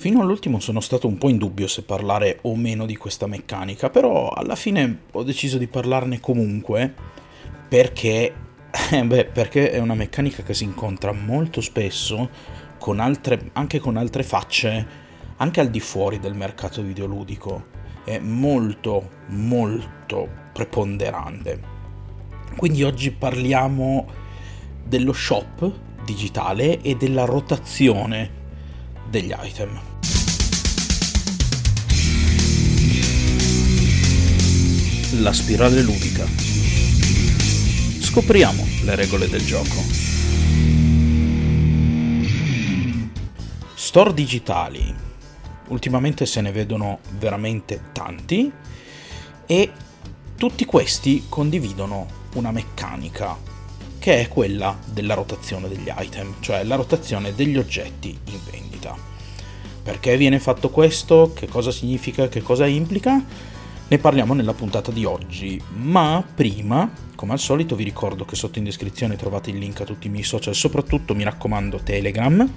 Fino all'ultimo sono stato un po' in dubbio se parlare o meno di questa meccanica, però alla fine ho deciso di parlarne comunque perché, eh beh, perché è una meccanica che si incontra molto spesso con altre, anche con altre facce, anche al di fuori del mercato videoludico. È molto, molto preponderante. Quindi oggi parliamo dello shop digitale e della rotazione degli item. La spirale ludica. Scopriamo le regole del gioco. Store digitali. Ultimamente se ne vedono veramente tanti e tutti questi condividono una meccanica che è quella della rotazione degli item, cioè la rotazione degli oggetti in vendita. Perché viene fatto questo? Che cosa significa? Che cosa implica? Ne parliamo nella puntata di oggi, ma prima, come al solito, vi ricordo che sotto in descrizione trovate il link a tutti i miei social, soprattutto mi raccomando Telegram,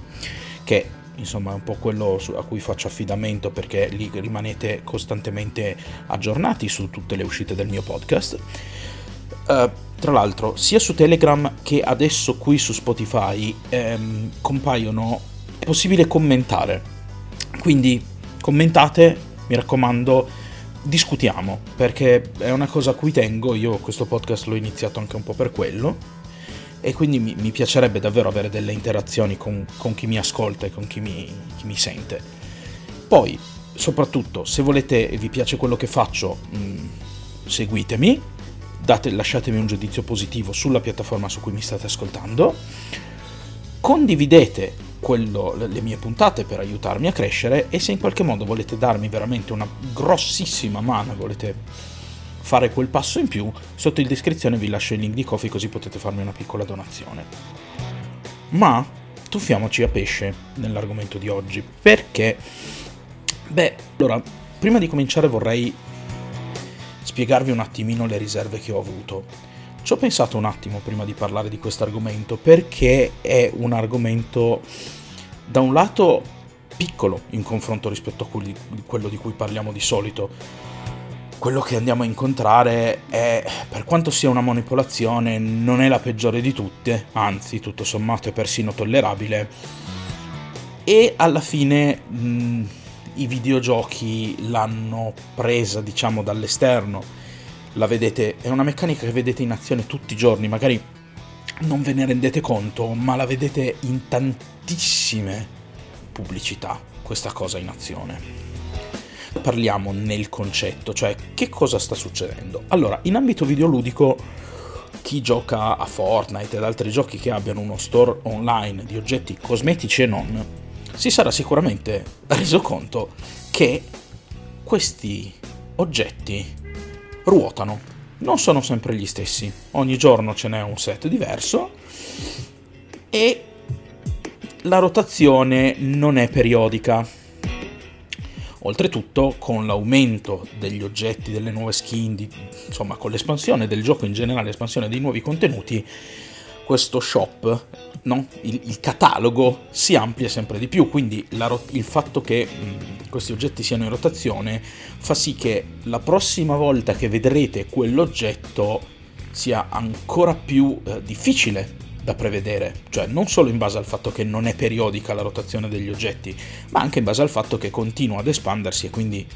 che insomma è un po' quello a cui faccio affidamento perché lì rimanete costantemente aggiornati su tutte le uscite del mio podcast. Uh, tra l'altro, sia su Telegram che adesso qui su Spotify ehm, compaiono, è possibile commentare. Quindi commentate, mi raccomando, discutiamo, perché è una cosa a cui tengo, io questo podcast l'ho iniziato anche un po' per quello, e quindi mi, mi piacerebbe davvero avere delle interazioni con, con chi mi ascolta e con chi mi, chi mi, sente. Poi, soprattutto, se volete e vi piace quello che faccio, mh, mm, seguitemi, date, lasciatemi un giudizio positivo sulla piattaforma su cui mi state ascoltando, condividete quello, le mie puntate per aiutarmi a crescere e se in qualche modo volete darmi veramente una grossissima mano, volete fare quel passo in più, sotto in descrizione vi lascio il link di Coffee così potete farmi una piccola donazione. Ma tuffiamoci a pesce nell'argomento di oggi, perché, beh, allora, prima di cominciare vorrei spiegarvi un attimino le riserve che ho avuto. Ci ho pensato un attimo prima di parlare di questo argomento perché è un argomento da un lato piccolo in confronto rispetto a quello di cui parliamo di solito. Quello che andiamo a incontrare è, per quanto sia una manipolazione, non è la peggiore di tutte, anzi tutto sommato è persino tollerabile. E alla fine mh, i videogiochi l'hanno presa, diciamo, dall'esterno la vedete, è una meccanica che vedete in azione tutti i giorni, magari non ve ne rendete conto, ma la vedete in tantissime pubblicità, questa cosa in azione. Parliamo nel concetto, cioè che cosa sta succedendo. Allora, in ambito videoludico, chi gioca a Fortnite ed altri giochi che abbiano uno store online di oggetti cosmetici e non, si sarà sicuramente reso conto che questi oggetti ruotano. Non sono sempre gli stessi, ogni giorno ce n'è un set diverso e la rotazione non è periodica. Oltretutto, con l'aumento degli oggetti, delle nuove skin, di, insomma, con l'espansione del gioco in generale, l'espansione dei nuovi contenuti, questo shop, no? il, il, catalogo si amplia sempre di più, quindi la, il fatto che mh, questi oggetti siano in rotazione fa sì che la prossima volta che vedrete quell'oggetto sia ancora più eh, difficile da prevedere, cioè non solo in base al fatto che non è periodica la rotazione degli oggetti, ma anche in base al fatto che continua ad espandersi e quindi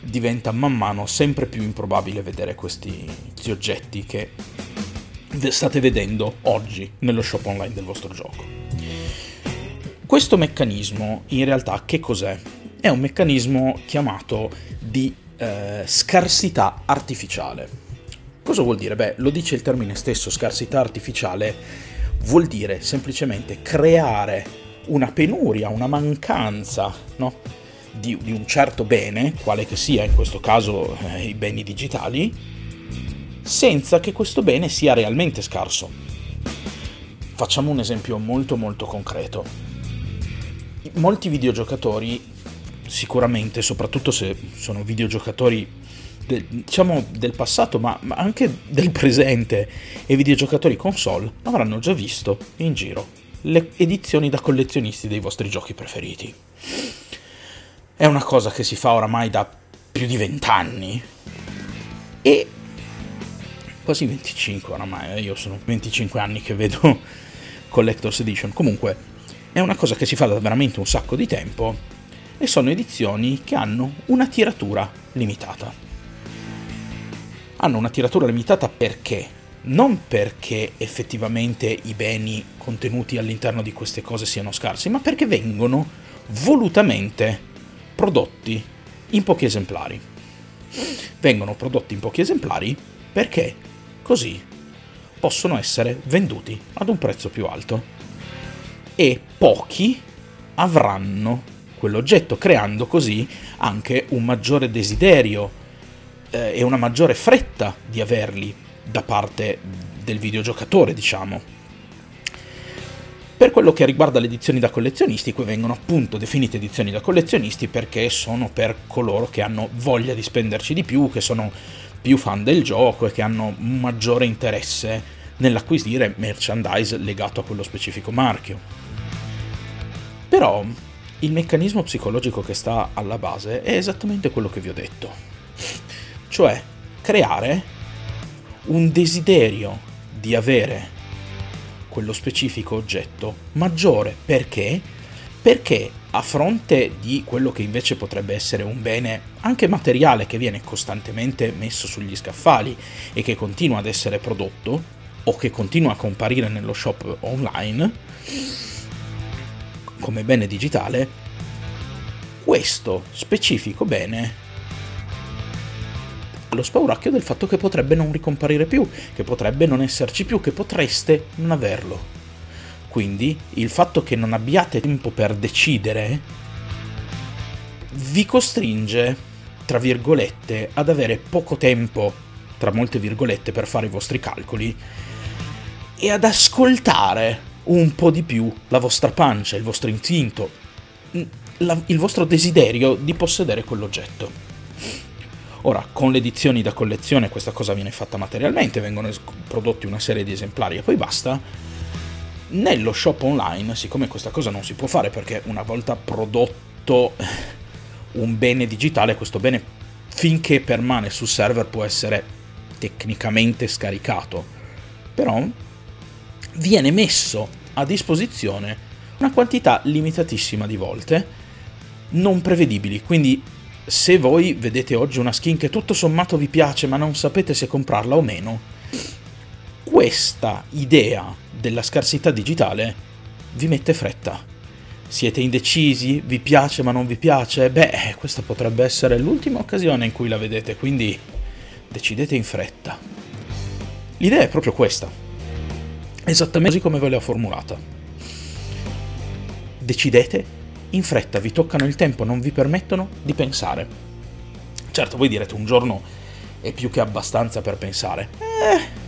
diventa man mano sempre più improbabile vedere questi, questi oggetti che state vedendo oggi nello shop online del vostro gioco. Questo meccanismo in realtà che cos'è? È un meccanismo chiamato di eh, scarsità artificiale. Cosa vuol dire? Beh, lo dice il termine stesso, scarsità artificiale vuol dire semplicemente creare una penuria, una mancanza no? di, di, un certo bene, quale che sia in questo caso eh, i beni digitali, senza che questo bene sia realmente scarso. Facciamo un esempio molto molto concreto. Molti videogiocatori, sicuramente, soprattutto se sono videogiocatori del, diciamo del passato, ma, ma anche del presente e videogiocatori console, avranno già visto in giro le edizioni da collezionisti dei vostri giochi preferiti. è una cosa che si fa oramai da più di vent'anni e quasi 25 oramai, eh, io sono 25 anni che vedo Collector's Edition, comunque è una cosa che si fa da veramente un sacco di tempo e sono edizioni che hanno una tiratura limitata. Hanno una tiratura limitata perché? Non perché effettivamente i beni contenuti all'interno di queste cose siano scarsi, ma perché vengono volutamente prodotti in pochi esemplari. Vengono prodotti in pochi esemplari perché così possono essere venduti ad un prezzo più alto e pochi avranno quell'oggetto, creando così anche un maggiore desiderio eh, e una maggiore fretta di averli da parte del videogiocatore, diciamo. Per quello che riguarda le edizioni da collezionisti, qui vengono appunto definite edizioni da collezionisti perché sono per coloro che hanno voglia di spenderci di più, che sono più fan del gioco e che hanno un maggiore interesse nell'acquisire merchandise legato a quello specifico marchio. Però il meccanismo psicologico che sta alla base è esattamente quello che vi ho detto, cioè creare un desiderio di avere quello specifico oggetto maggiore. Perché? Perché a fronte di quello che invece potrebbe essere un bene anche materiale che viene costantemente messo sugli scaffali e che continua ad essere prodotto o che continua a comparire nello shop online come bene digitale, questo specifico bene lo spauracchio del fatto che potrebbe non ricomparire più, che potrebbe non esserci più, che potreste non averlo. Quindi il fatto che non abbiate tempo per decidere vi costringe, tra virgolette, ad avere poco tempo, tra molte virgolette, per fare i vostri calcoli e ad ascoltare un po' di più la vostra pancia, il vostro istinto, la, il vostro desiderio di possedere quell'oggetto. Ora, con le edizioni da collezione questa cosa viene fatta materialmente, vengono prodotti una serie di esemplari e poi basta, nello shop online, siccome questa cosa non si può fare perché una volta prodotto un bene digitale, questo bene finché permane sul server può essere tecnicamente scaricato, però viene messo a disposizione una quantità limitatissima di volte non prevedibili, quindi se voi vedete oggi una skin che tutto sommato vi piace ma non sapete se comprarla o meno, questa idea della scarsità digitale vi mette fretta. Siete indecisi? Vi piace ma non vi piace? Beh, questa potrebbe essere l'ultima occasione in cui la vedete, quindi decidete in fretta. L'idea è proprio questa, esattamente così come ve l'ho formulata. Decidete in fretta, vi toccano il tempo, non vi permettono di pensare. Certo, voi direte un giorno è più che abbastanza per pensare. Eh,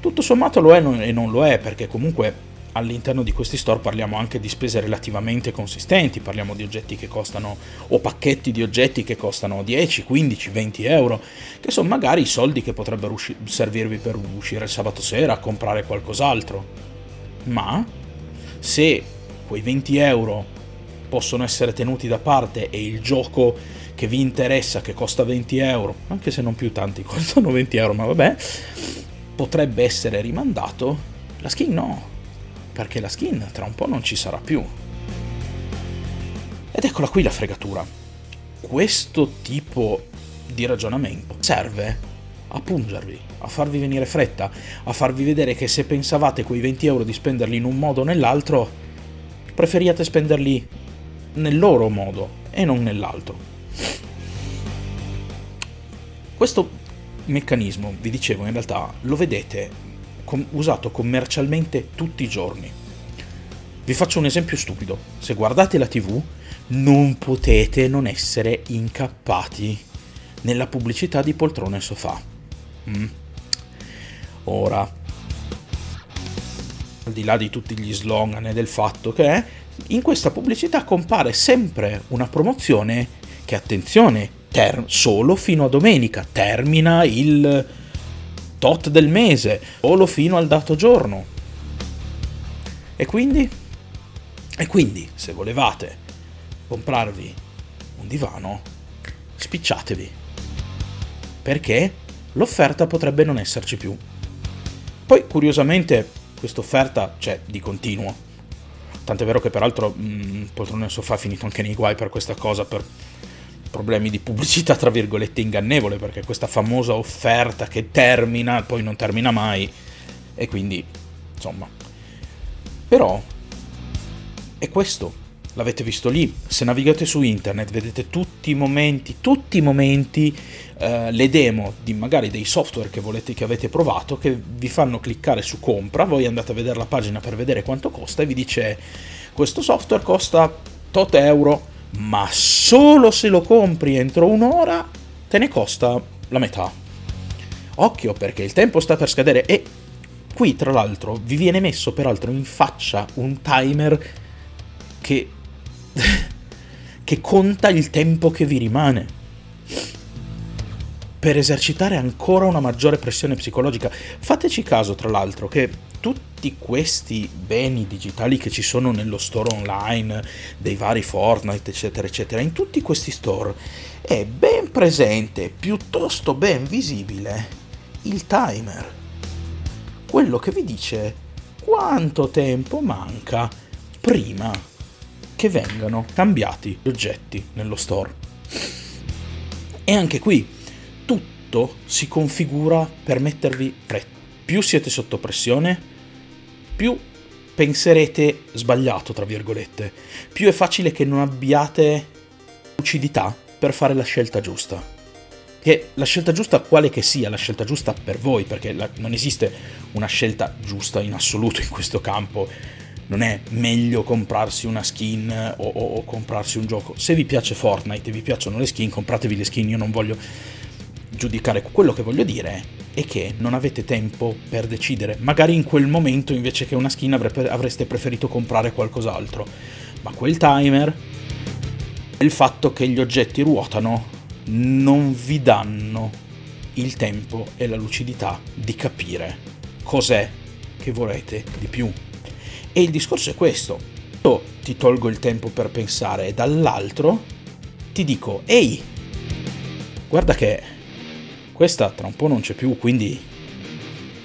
tutto sommato lo è e non lo è, perché comunque all'interno di questi store parliamo anche di spese relativamente consistenti, parliamo di oggetti che costano, o pacchetti di oggetti che costano 10, 15, 20 euro, che sono magari i soldi che potrebbero usci- servirvi per uscire il sabato sera a comprare qualcos'altro. Ma se quei 20 euro possono essere tenuti da parte e il gioco che vi interessa, che costa 20 euro, anche se non più tanti costano 20 euro, ma vabbè, potrebbe essere rimandato, la skin no, perché la skin tra un po' non ci sarà più. Ed eccola qui la fregatura. Questo tipo di ragionamento serve a pungervi, a farvi venire fretta, a farvi vedere che se pensavate quei 20 euro di spenderli in un modo o nell'altro, preferiate spenderli nel loro modo e non nell'altro. Questo meccanismo, vi dicevo, in realtà lo vedete com- usato commercialmente tutti i giorni. Vi faccio un esempio stupido. Se guardate la TV, non potete non essere incappati nella pubblicità di poltrone e sofà. Mm. Ora, al di là di tutti gli slogan e del fatto che in questa pubblicità compare sempre una promozione che, attenzione, ter- solo fino a domenica, termina il tot del mese, solo fino al dato giorno. E quindi? E quindi, se volevate comprarvi un divano, spicciatevi. Perché l'offerta potrebbe non esserci più. Poi, curiosamente, questa offerta c'è di continuo. Tant'è vero che peraltro mh, mm, Poltrone Sofà è finito anche nei guai per questa cosa, per problemi di pubblicità tra virgolette ingannevole, perché questa famosa offerta che termina, poi non termina mai, e quindi, insomma. Però, è questo, l'avete visto lì, se navigate su internet vedete tutti i momenti, tutti i momenti, eh, le demo di magari dei software che volete che avete provato, che vi fanno cliccare su compra, voi andate a vedere la pagina per vedere quanto costa e vi dice questo software costa tot euro, ma solo se lo compri entro un'ora te ne costa la metà. Occhio perché il tempo sta per scadere e qui tra l'altro vi viene messo peraltro in faccia un timer che, che conta il tempo che vi rimane per esercitare ancora una maggiore pressione psicologica. Fateci caso, tra l'altro, che tutti questi beni digitali che ci sono nello store online, dei vari Fortnite, eccetera, eccetera, in tutti questi store è ben presente, piuttosto ben visibile, il timer. Quello che vi dice quanto tempo manca prima che vengano cambiati gli oggetti nello store. E anche qui tutto si configura per mettervi pre- più siete sotto pressione, più penserete sbagliato, tra virgolette, più è facile che non abbiate lucidità per fare la scelta giusta. Che la scelta giusta, quale che sia, la scelta giusta per voi, perché la, non esiste una scelta giusta in assoluto in questo campo. Non è meglio comprarsi una skin o, o, o comprarsi un gioco. Se vi piace Fortnite e vi piacciono le skin, compratevi le skin. Io non voglio giudicare. Quello che voglio dire è che non avete tempo per decidere. Magari in quel momento invece che una skin avreste preferito comprare qualcos'altro. Ma quel timer e il fatto che gli oggetti ruotano non vi danno il tempo e la lucidità di capire cos'è che vorrete di più. E il discorso è questo. Io ti tolgo il tempo per pensare e dall'altro ti dico, ehi, guarda che questa tra un po' non c'è più, quindi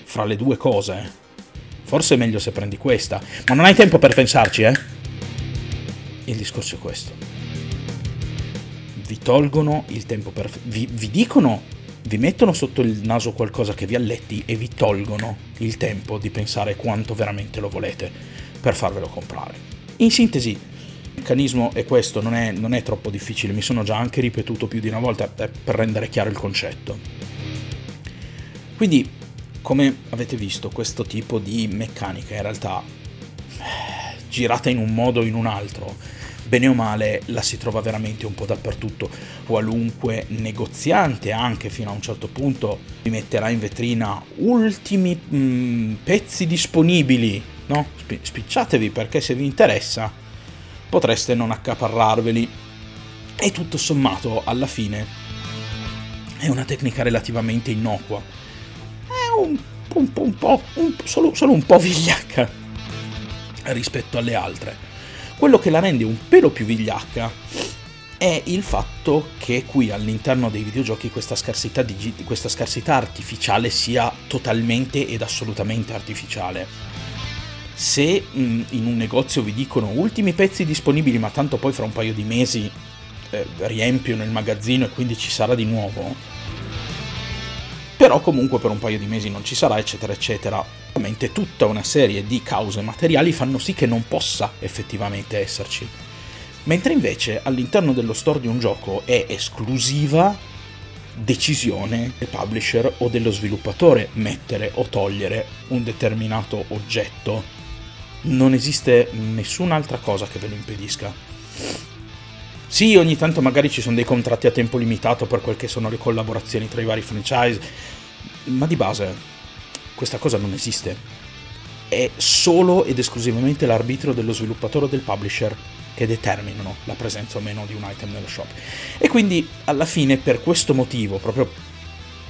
fra le due cose, forse è meglio se prendi questa. Ma non hai tempo per pensarci, eh? Il discorso è questo. Vi tolgono il tempo per... Vi, vi dicono, vi mettono sotto il naso qualcosa che vi alletti e vi tolgono il tempo di pensare quanto veramente lo volete per farvelo comprare. In sintesi, meccanismo è questo, non è, non è, troppo difficile, mi sono già anche ripetuto più di una volta per rendere chiaro il concetto. Quindi, come avete visto, questo tipo di meccanica in realtà girata in un modo o in un altro, bene o male la si trova veramente un po' dappertutto. Qualunque negoziante, anche fino a un certo punto, vi metterà in vetrina ultimi mh, mm, pezzi disponibili, no? Spicciatevi perché se vi interessa potreste non accaparrarveli. E tutto sommato, alla fine, è una tecnica relativamente innocua. È un, un, un po', un, solo, solo un po' vigliacca rispetto alle altre. Quello che la rende un pelo più vigliacca è il fatto che qui all'interno dei videogiochi questa scarsità, digi- questa scarsità artificiale sia totalmente ed assolutamente artificiale se mm, in un negozio vi dicono ultimi pezzi disponibili, ma tanto poi fra un paio di mesi eh, riempiono il magazzino e quindi ci sarà di nuovo, però comunque per un paio di mesi non ci sarà, eccetera, eccetera. Ovviamente tutta una serie di cause materiali fanno sì che non possa effettivamente esserci. Mentre invece all'interno dello store di un gioco è esclusiva decisione del publisher o dello sviluppatore mettere o togliere un determinato oggetto non esiste nessun'altra cosa che ve lo impedisca. Sì, ogni tanto magari ci sono dei contratti a tempo limitato per quel che sono le collaborazioni tra i vari franchise, ma di base questa cosa non esiste. È solo ed esclusivamente l'arbitrio dello sviluppatore o del publisher che determinano la presenza o meno di un item nello shop. E quindi alla fine per questo motivo, proprio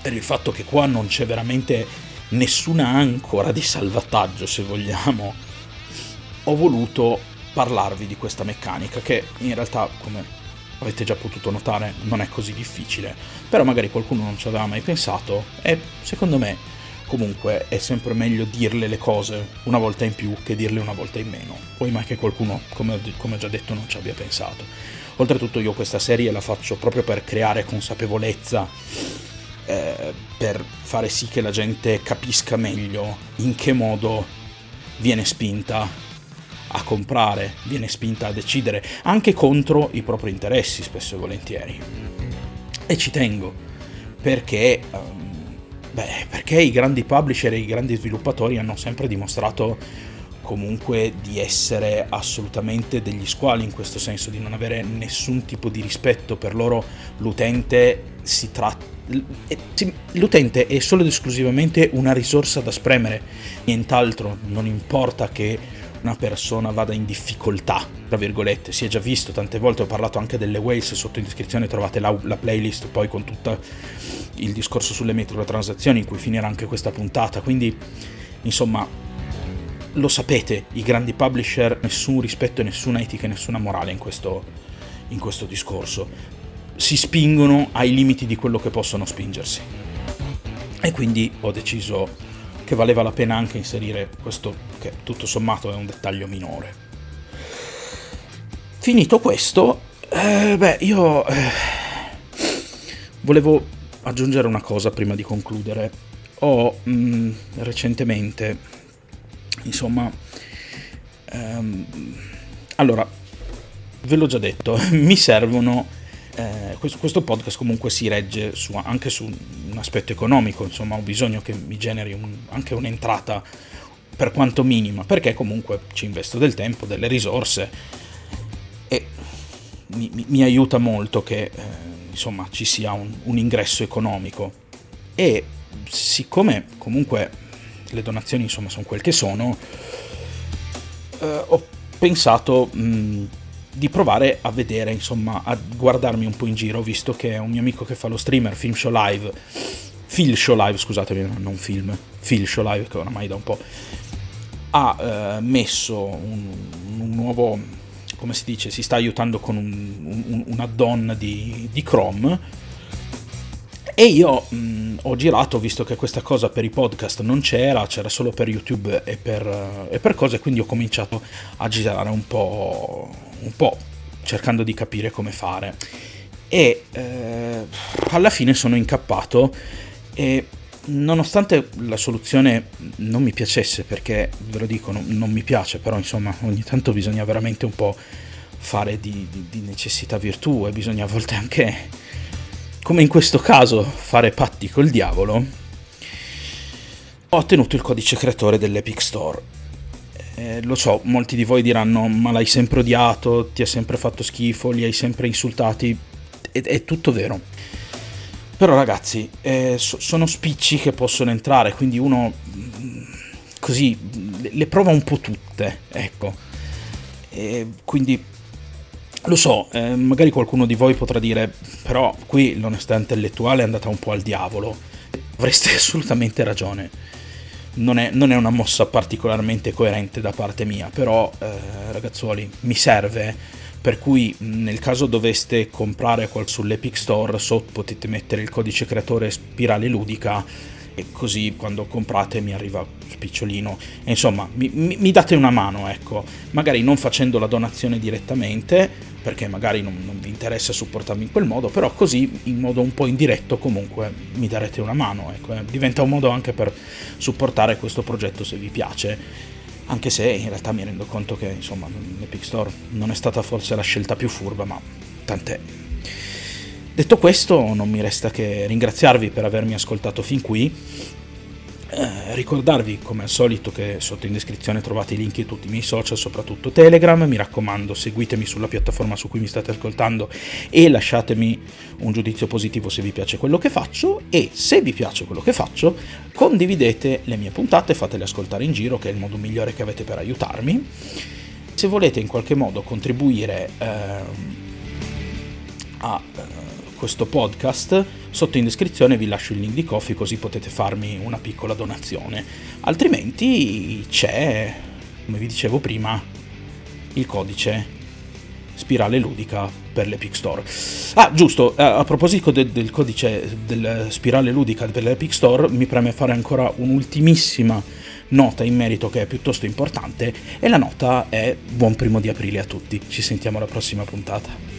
per il fatto che qua non c'è veramente nessuna ancora di salvataggio, se vogliamo, ho voluto parlarvi di questa meccanica che in realtà, come avete già potuto notare, non è così difficile, però magari qualcuno non ci aveva mai pensato e secondo me comunque è sempre meglio dirle le cose una volta in più che dirle una volta in meno, poi mai che qualcuno, come, come ho già detto, non ci abbia pensato. Oltretutto io questa serie la faccio proprio per creare consapevolezza, eh, per fare sì che la gente capisca meglio in che modo viene spinta a comprare, viene spinta a decidere anche contro i propri interessi spesso e volentieri. E ci tengo perché, um, beh, perché i grandi publisher e i grandi sviluppatori hanno sempre dimostrato comunque di essere assolutamente degli squali in questo senso, di non avere nessun tipo di rispetto per loro, l'utente si tratta l'utente è solo ed esclusivamente una risorsa da spremere, nient'altro, non importa che una persona vada in difficoltà, tra virgolette, si è già visto tante volte, ho parlato anche delle Wales, sotto in descrizione trovate la, la playlist poi con tutto il discorso sulle microtransazioni in cui finirà anche questa puntata, quindi insomma lo sapete, i grandi publisher, nessun rispetto nessuna etica nessuna morale in questo, in questo discorso. Si spingono ai limiti di quello che possono spingersi. E quindi ho deciso che valeva la pena anche inserire questo, che tutto sommato è un dettaglio minore. Finito questo, eh, beh, io eh, volevo aggiungere una cosa prima di concludere. Ho mh, mm, recentemente insomma ehm, allora ve l'ho già detto mi servono eh, questo, questo, podcast comunque si regge su, anche su un aspetto economico insomma ho bisogno che mi generi un, anche un'entrata per quanto minima perché comunque ci investo del tempo delle risorse e mi, mi, mi aiuta molto che eh, insomma ci sia un, un ingresso economico. E siccome comunque le donazioni insomma sono quel che sono, eh, ho pensato mh, di provare a vedere, insomma, a guardarmi un po' in giro, visto che è un mio amico che fa lo streamer, Film Show Live, Phil Show Live, scusatemi, non film, Phil Show Live, che oramai da un po', ha eh, messo un, un, nuovo, come si dice, si sta aiutando con un, un, un add-on di, di Chrome, e io mh, ho girato, visto che questa cosa per i podcast non c'era, c'era solo per YouTube e per, e per cose, quindi ho cominciato a girare un po', un po' cercando di capire come fare. E eh, alla fine sono incappato e nonostante la soluzione non mi piacesse, perché ve lo dico, non, non mi piace, però insomma ogni tanto bisogna veramente un po' fare di, di, di necessità virtù e bisogna a volte anche come in questo caso fare patti col diavolo, ho ottenuto il codice creatore dell'Epic Store. Eh, lo so, molti di voi diranno, ma l'hai sempre odiato, ti ha sempre fatto schifo, li hai sempre insultati. È, è tutto vero. Però ragazzi, eh, so, sono spicci che possono entrare, quindi uno mm, così le prova un po' tutte, ecco. E quindi lo so, eh, magari qualcuno di voi potrà dire, però qui l'onestà intellettuale è andata un po' al diavolo. Avreste assolutamente ragione. Non è, non è una mossa particolarmente coerente da parte mia, però eh, ragazzuoli, mi serve. Per cui nel caso doveste comprare qual sull'Epic Store, sotto potete mettere il codice creatore Spirale Ludica e così quando comprate mi arriva spicciolino e insomma mi, mi, mi, date una mano ecco magari non facendo la donazione direttamente perché magari non, non, vi interessa supportarmi in quel modo però così in modo un po' indiretto comunque mi darete una mano ecco eh. diventa un modo anche per supportare questo progetto se vi piace anche se in realtà mi rendo conto che insomma l'Epic Store non è stata forse la scelta più furba ma tant'è Detto questo, non mi resta che ringraziarvi per avermi ascoltato fin qui. Eh, ricordarvi come al solito che sotto in descrizione trovate i link di tutti i miei social, soprattutto Telegram. Mi raccomando, seguitemi sulla piattaforma su cui mi state ascoltando e lasciatemi un giudizio positivo se vi piace quello che faccio. E se vi piace quello che faccio, condividete le mie puntate, fatele ascoltare in giro, che è il modo migliore che avete per aiutarmi. Se volete in qualche modo contribuire eh, a eh, questo podcast, sotto in descrizione vi lascio il link di Coffee così potete farmi una piccola donazione. Altrimenti c'è, come vi dicevo prima, il codice Spirale Ludica per l'Epic Store. Ah, giusto, a, a proposito de, del codice del Spirale Ludica per l'Epic Store, mi preme fare ancora un'ultimissima nota in merito che è piuttosto importante e la nota è buon primo di aprile a tutti. Ci sentiamo alla prossima puntata.